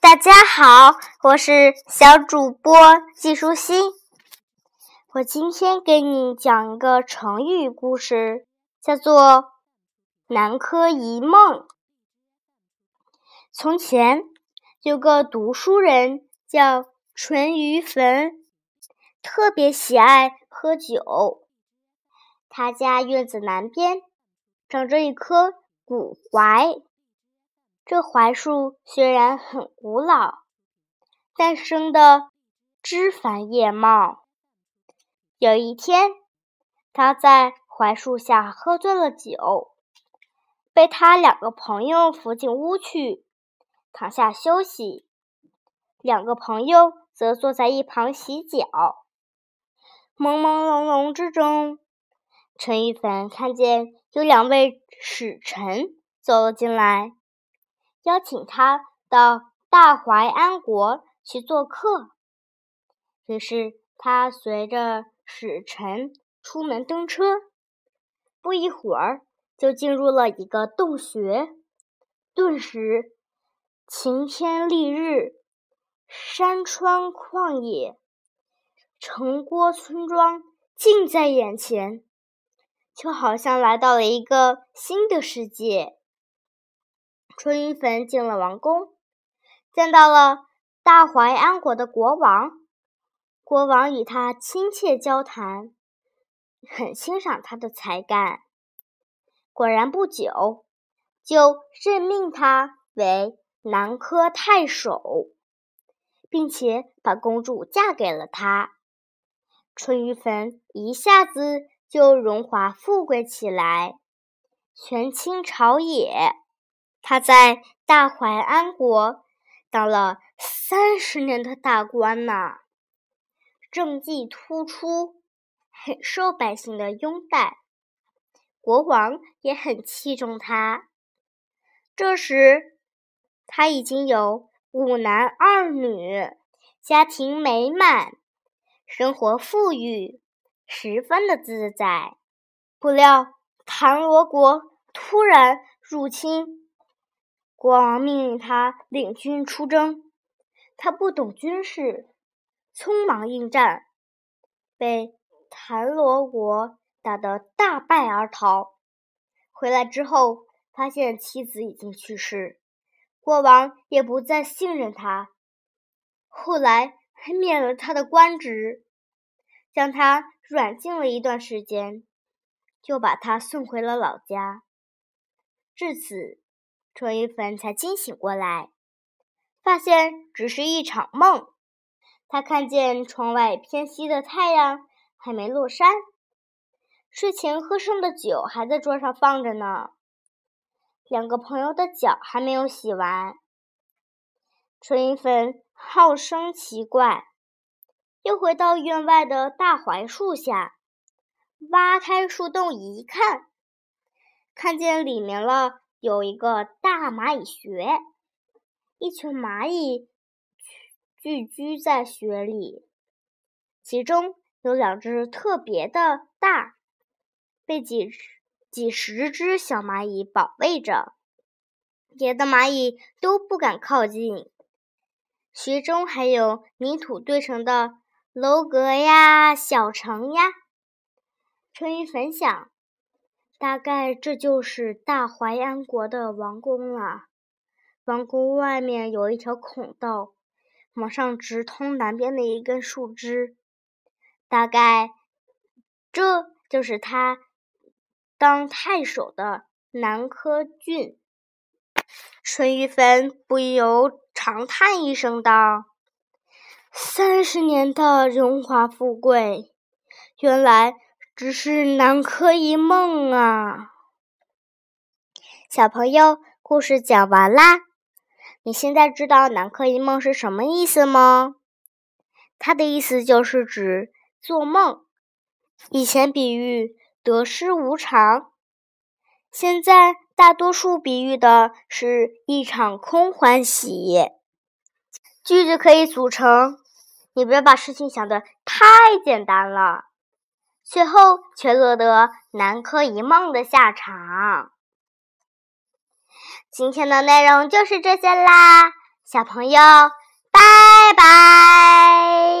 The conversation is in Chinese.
大家好，我是小主播季舒心。我今天给你讲一个成语故事，叫做“南柯一梦”。从前有个读书人叫淳于棼，特别喜爱喝酒。他家院子南边长着一棵古槐。这槐树虽然很古老，但生的枝繁叶茂。有一天，他在槐树下喝醉了酒，被他两个朋友扶进屋去，躺下休息。两个朋友则坐在一旁洗脚。朦朦胧胧之中，陈玉芬看见有两位使臣走了进来。邀请他到大淮安国去做客，于是他随着使臣出门登车，不一会儿就进入了一个洞穴，顿时晴天丽日，山川旷野，城郭村庄近在眼前，就好像来到了一个新的世界。淳于棼进了王宫，见到了大淮安国的国王。国王与他亲切交谈，很欣赏他的才干。果然不久，就任命他为南柯太守，并且把公主嫁给了他。淳于棼一下子就荣华富贵起来，权倾朝野。他在大淮安国当了三十年的大官呢，政绩突出，很受百姓的拥戴，国王也很器重他。这时，他已经有五男二女，家庭美满，生活富裕，十分的自在。不料，唐罗国突然入侵。国王命令他领军出征，他不懂军事，匆忙应战，被谭罗国打得大败而逃。回来之后，发现妻子已经去世，国王也不再信任他，后来还免了他的官职，将他软禁了一段时间，就把他送回了老家。至此。淳于棼才惊醒过来，发现只是一场梦。他看见窗外偏西的太阳还没落山，睡前喝剩的酒还在桌上放着呢。两个朋友的脚还没有洗完。淳于棼好生奇怪，又回到院外的大槐树下，挖开树洞一看，看见里面了。有一个大蚂蚁穴，一群蚂蚁聚居在穴里，其中有两只特别的大，被几几十只小蚂蚁保卫着，别的蚂蚁都不敢靠近。穴中还有泥土堆成的楼阁呀、小城呀。春雨分享。大概这就是大淮安国的王宫了。王宫外面有一条孔道，往上直通南边的一根树枝。大概这就是他当太守的南柯郡。淳于棼不由长叹一声道：“三十年的荣华富贵，原来……”只是南柯一梦啊！小朋友，故事讲完啦。你现在知道“南柯一梦”是什么意思吗？它的意思就是指做梦。以前比喻得失无常，现在大多数比喻的是一场空欢喜。句子可以组成：你不要把事情想的太简单了。最后却落得南柯一梦的下场。今天的内容就是这些啦，小朋友，拜拜。